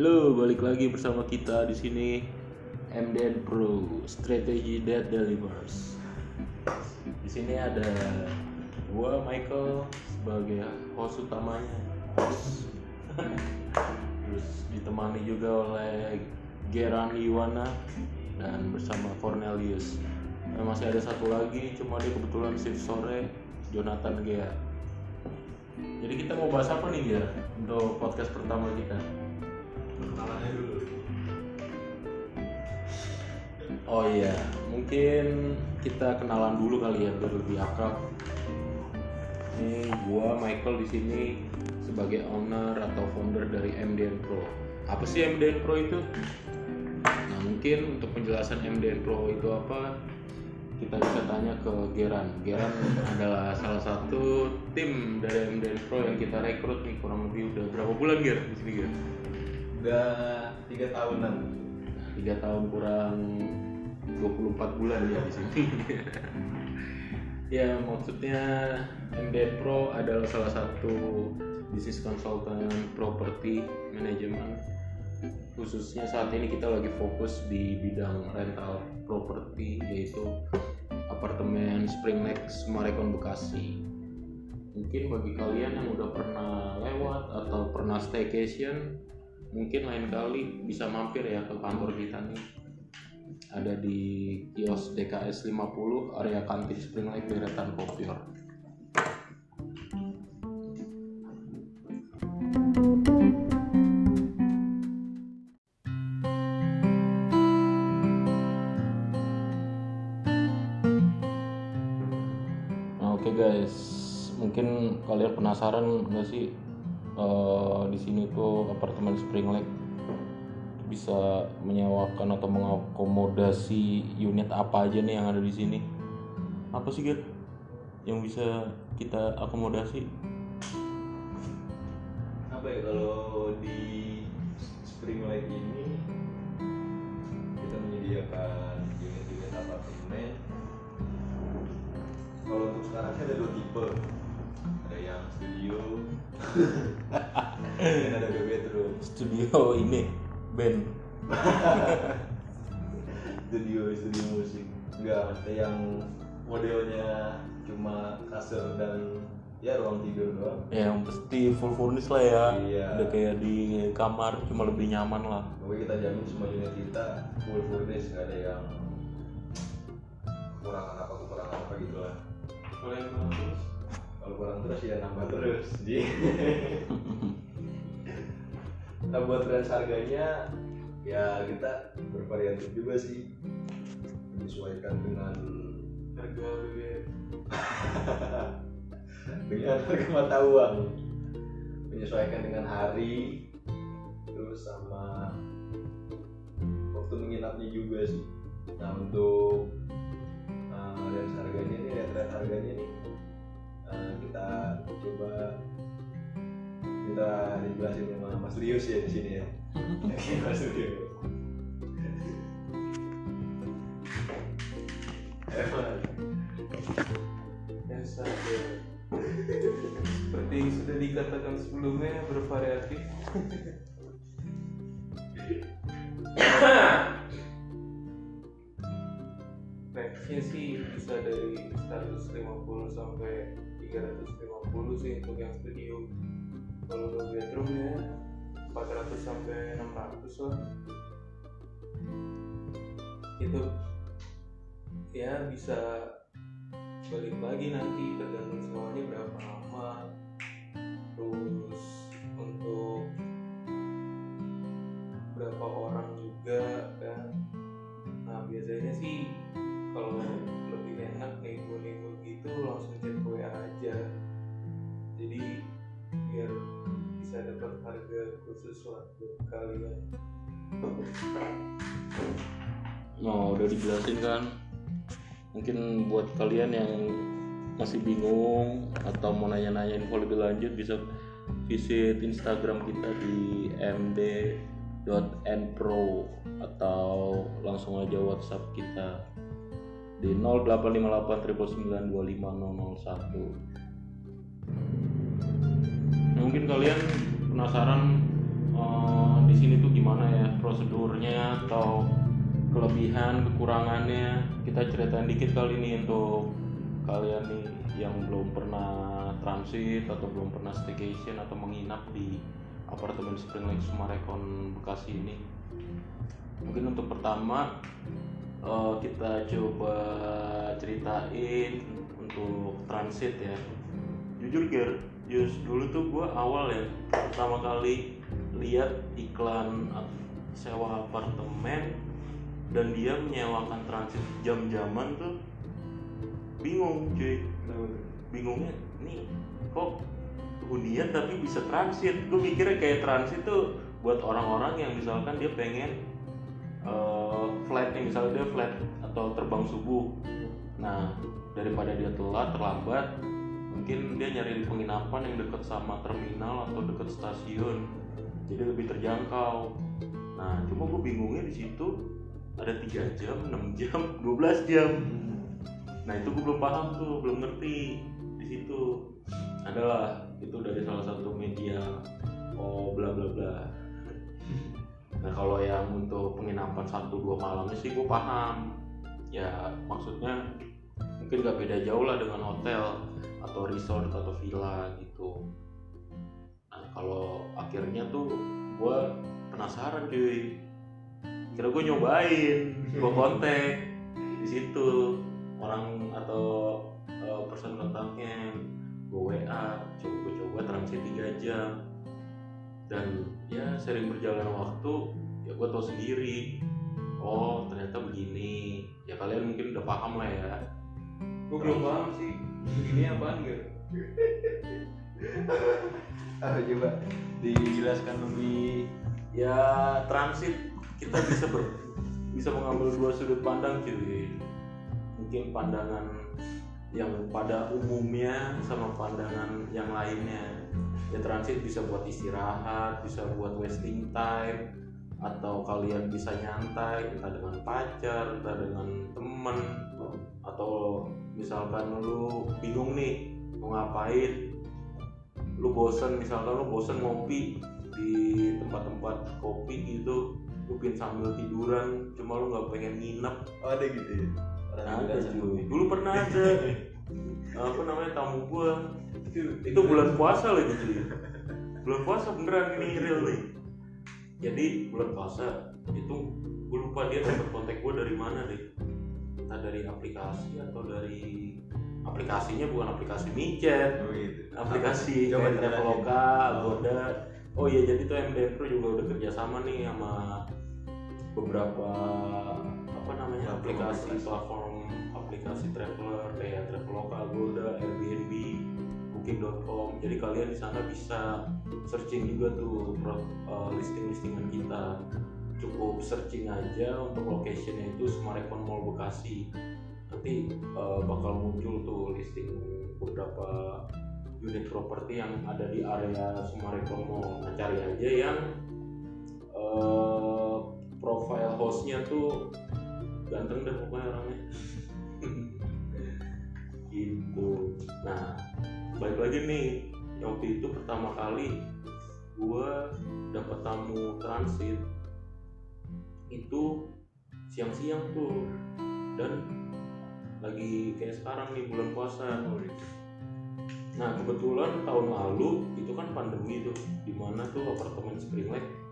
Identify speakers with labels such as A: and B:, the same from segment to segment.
A: Halo, balik lagi bersama kita di sini MDN Pro Strategy That Delivers. Di sini ada gua Michael sebagai host utamanya. Host. Terus ditemani juga oleh Geran Iwana dan bersama Cornelius. Dan masih ada satu lagi, cuma dia kebetulan shift sore, Jonathan Gea. Jadi kita mau bahas apa nih Ger untuk podcast pertama kita?
B: Dulu.
A: Oh iya, mungkin kita kenalan dulu kali ya biar lebih akrab. Ini gua Michael di sini sebagai owner atau founder dari MDN Pro. Apa sih MDN Pro itu? Nah mungkin untuk penjelasan MDN Pro itu apa kita bisa tanya ke Geran. Geran adalah salah satu tim dari MDN Pro yang kita rekrut nih kurang lebih udah berapa bulan Ger di sini Ger?
B: Udah tiga tahunan.
A: Tiga tahun kurang 24 bulan ya di sini. ya maksudnya MDN Pro adalah salah satu bisnis konsultan properti manajemen khususnya saat ini kita lagi fokus di bidang rental properti yaitu apartemen Spring Lake Sumarekon Bekasi mungkin bagi kalian yang udah pernah lewat atau pernah staycation mungkin lain kali bisa mampir ya ke kantor kita nih. Ada di kios DKS 50 area kantin Spring Lake deretan Kopior. Nah, Oke guys, mungkin kalian penasaran nggak sih eh, di sini tuh apartemen Spring Lake bisa menyewakan atau mengakomodasi unit apa aja nih yang ada di sini? Apa sih Gir? Yang bisa kita akomodasi?
B: Apa ya kalau di Spring Lake ini kita menyediakan unit-unit apartemen. Kalau untuk sekarang ada dua tipe. Studio dan ada dua bedroom.
A: Studio ini band.
B: Studio studio musik. Enggak, ada yang modelnya cuma kasur dan ya ruang tidur doang.
A: Ya, yang pasti full furnish lah ya.
B: Iya.
A: Udah kayak di kamar cuma lebih nyaman lah.
B: Pokoknya kita jamin semua unit kita full furnish nggak ada yang kekurangan apa kekurangan apa gitu lah.
A: Kalau yang terus
B: Kalau kurang terus ya nambah terus. Jadi nah buat range harganya ya kita bervariatif juga sih. Menyesuaikan dengan
A: harga BBM.
B: dengan harga mata uang. Menyesuaikan dengan hari terus sama waktu menginapnya juga sih. Nah untuk kita dijelasin sama Mas Rius ya di sini ya. Oke, Mas
A: saja seperti yang sudah dikatakan sebelumnya bervariatif Range-nya sih bisa dari 150 sampai 350 sih untuk yang studio kalau dua bedroom ya 400 sampai 600 lah. Itu ya bisa balik lagi nanti tergantung semuanya berapa lama terus udah dijelasin kan? Mungkin buat kalian yang masih bingung atau mau nanya-nanya info lebih lanjut bisa visit Instagram kita di md.npro atau langsung aja WhatsApp kita di 0858 Nah, mungkin kalian penasaran eh, di sini tuh gimana ya prosedurnya atau kelebihan kekurangannya. Kita ceritain dikit kali ini untuk kalian nih yang belum pernah transit atau belum pernah staycation atau menginap di apartemen Spring Lake Sumarekon Bekasi ini. Mungkin untuk pertama eh, kita coba ceritain untuk transit ya. Jujur Ger Yus dulu tuh gue awal ya pertama kali lihat iklan sewa apartemen dan dia menyewakan transit jam-jaman tuh bingung cuy. Bingungnya nih kok hunian tapi bisa transit? Gue mikirnya kayak transit tuh buat orang-orang yang misalkan dia pengen eh, flight nih misalnya dia flight atau terbang subuh. Nah daripada dia telat terlambat mungkin dia nyari di penginapan yang dekat sama terminal atau dekat stasiun. Jadi lebih terjangkau. Nah cuma gue bingungnya di situ ada tiga jam 6 jam 12 jam. Nah itu gue belum paham tuh belum ngerti. Di situ adalah itu dari salah satu media oh bla bla bla. Nah kalau yang untuk penginapan satu dua malamnya sih gue paham. Ya maksudnya mungkin gak beda jauh lah dengan hotel atau resort atau villa gitu. Nah kalau akhirnya tuh gue penasaran cuy kira gue nyobain gue kontak di situ. Orang atau uh, person kontaknya gue WA coba gue coba transit 3 jam. Dan ya sering berjalan waktu ya gue tau sendiri oh ternyata begini. Ya kalian mungkin udah paham lah ya.
C: Gue belum paham sih. Ini apaan gak?
B: ah coba? Dijelaskan lebih
A: ya transit kita bisa ber, bisa mengambil dua sudut pandang cuy. Mungkin pandangan yang pada umumnya sama pandangan yang lainnya. Ya transit bisa buat istirahat bisa buat wasting time atau kalian bisa nyantai entah dengan pacar entah dengan temen atau misalkan lu bingung nih mau ngapain? Lu bosen misalkan lu bosen ngopi di tempat-tempat kopi gitu pin sambil tiduran cuma lu nggak pengen nginep.
B: Oh ada gitu ya? Orang
A: ada cuy. dulu pernah ada apa namanya tamu gua. Itu bulan puasa lagi cuy. Bulan puasa beneran ini real nih. Jadi bulan puasa itu gue lupa dia dapat kontak gue dari mana deh. Entah dari aplikasi atau dari aplikasinya bukan aplikasi micet.
B: Oh gitu.
A: Aplikasi
B: Coba
A: kayak. Traveloka, Agoda. Oh iya jadi tuh MDM Pro juga udah kerjasama nih sama beberapa apa namanya aplikasi platform aplikasi traveler kayak Traveloka, Agoda, Airbnb, Booking.com. Jadi kalian di sana bisa searching juga tuh eh, listing-listingan kita. Cukup searching aja untuk locationnya itu Sumarekon Mall Bekasi. Nanti eh, bakal muncul tuh listing beberapa unit properti yang ada di area Sumarekon Mall. Nah cari aja yang eh, hostnya tuh ganteng deh pokoknya orangnya. gitu. Nah balik lagi nih waktu itu pertama kali gua dapat tamu transit itu siang-siang tuh dan lagi kayak sekarang nih bulan puasa Nah kebetulan tahun lalu itu kan pandemi tuh di mana tuh apartemen Spring Lake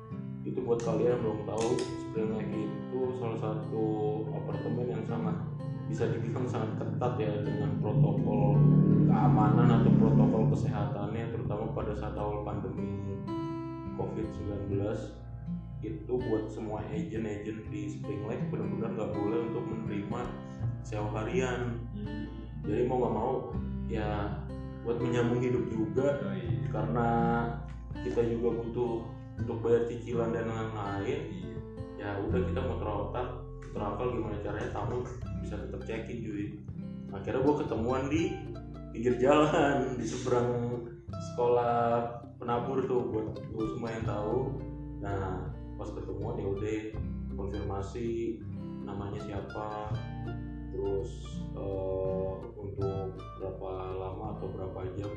A: itu buat kalian yang belum tahu Spring Lake itu salah satu apartemen yang sangat bisa dibilang sangat ketat ya dengan protokol keamanan atau protokol kesehatannya terutama pada saat awal pandemi COVID-19 itu buat semua agent-agent di Spring Lake benar-benar nggak boleh untuk menerima sewa harian. Jadi mau nggak mau ya buat menyambung hidup juga
B: oh iya.
A: karena kita juga butuh untuk bayar cicilan dan lain-lain ya udah kita mau terotak travel gimana caranya tamu bisa tetap check in cuy. Akhirnya gue ketemuan di pinggir jalan di seberang sekolah penabur tuh buat gue semua yang tahu. Nah pas ketemuan ya udah konfirmasi namanya siapa terus eh, untuk berapa lama atau berapa jam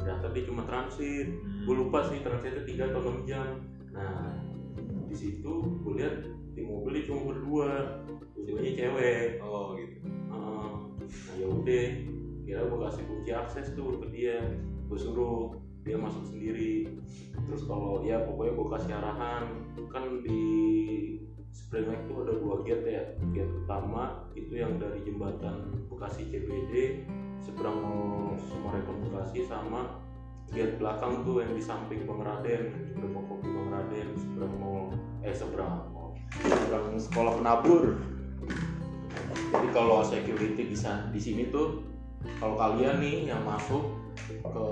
A: ternyata dia cuma transit. Gue lupa sih transitnya 3 atau 6 jam. Nah di situ gue lihat di mobil cuma berdua. Dua-duanya cewek.
B: Oh gitu.
A: Heeh. nah ya udah. Kira gue kasih kunci akses tuh ke dia. Gue suruh dia masuk sendiri. Terus kalau ya pokoknya gue kasih arahan. Kan di Spring Lake tuh ada dua gate ya. Gate utama itu yang dari jembatan Bekasi CBD seberang mau Sumarekon Bekasi sama gate belakang tuh yang di samping seberang mau kopi Pengraden seberang mau eh seberang mall seberang sekolah penabur. Jadi kalau security bisa di sini tuh kalau kalian nih yang masuk ke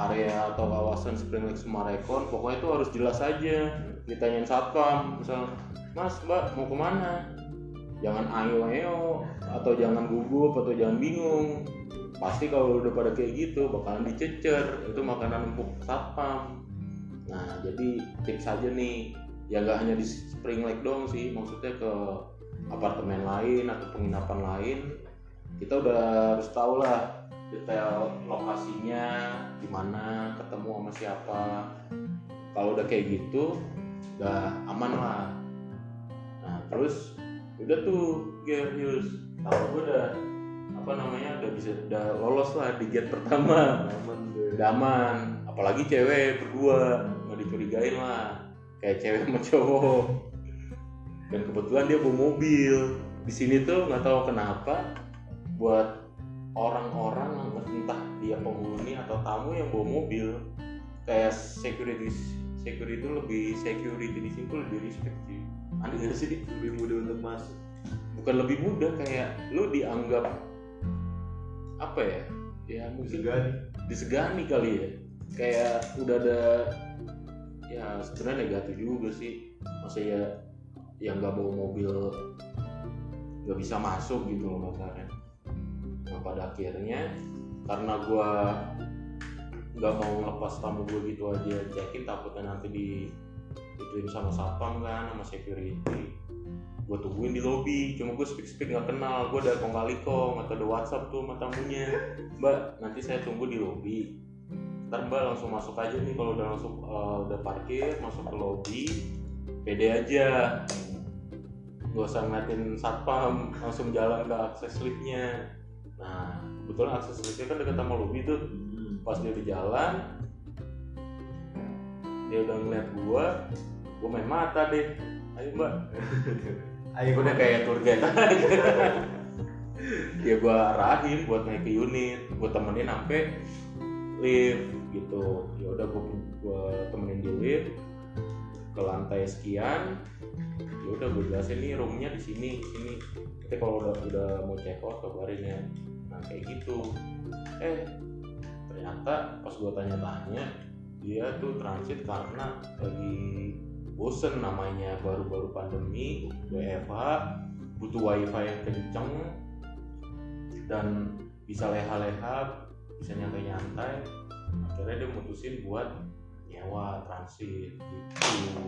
A: area atau kawasan Spring Lake Sumarekon pokoknya itu harus jelas aja ditanyain satpam misal mas mbak mau ke mana? Jangan ayo ayo atau jangan gugup atau jangan bingung. Pasti kalau udah pada kayak gitu bakalan dicecer itu makanan empuk satpam. Nah jadi tips aja nih ya nggak hanya di Spring Lake dong sih maksudnya ke apartemen lain atau penginapan lain kita udah harus tahu lah detail lokasinya di mana ketemu sama siapa. Kalau udah kayak gitu udah aman lah. Nah terus udah tuh Gerius kalau gue udah apa namanya udah bisa udah lolos lah di gate pertama.
B: Aman deh
A: udah aman. Apalagi cewek berdua nggak dicurigain lah. Kayak cewek sama cowok. Dan kebetulan dia bawa mobil. Di sini tuh nggak tahu kenapa buat orang-orang entah dia penghuni atau tamu yang bawa mobil kayak security security itu lebih security di sini tuh lebih respect sih. Aneh gak sih?
B: Lebih mudah untuk masuk.
A: Bukan lebih mudah kayak lu dianggap apa ya? Ya mungkin
B: Disegani.
A: disegani kali ya. Kayak udah ada ya sebenarnya negatif juga sih. Masa ya yang nggak bawa mobil nggak bisa masuk gitu loh masalahnya nah pada akhirnya karena gua nggak mau ngelepas tamu gue gitu aja. Cekin takutnya nanti di ituin sama satpam kan sama security. Gue tungguin di lobby cuma gue speak speak nggak kenal. Gue ada kong kali kong atau ada whatsapp tuh sama tamunya. Mbak nanti saya tunggu di lobby. Ntar mbak langsung masuk aja nih kalau udah langsung eh, udah parkir masuk ke lobby pede aja. Nggak usah ngeliatin satpam langsung jalan ke akses liftnya. Nah kebetulan akses liftnya kan dekat sama lobby tuh. Pas dia di jalan dia udah ngeliat gua gua main mata deh ayo mbak
B: ayo
A: Gue udah kayak tour guide ya gue arahin buat naik ke unit, gue temenin sampai lift gitu. Ya udah gue gue temenin di lift ke lantai sekian. Ya udah gue jelasin nih roomnya di sini, di sini. Nanti kalau udah udah mau check out kabarin ya. Nah kayak gitu. Eh ternyata pas gue tanya-tanya dia tuh transit karena lagi bosen namanya baru-baru pandemi WFH butuh wifi yang kenceng dan bisa leha-leha bisa nyantai-nyantai. Akhirnya dia mutusin buat nyewa transit gitu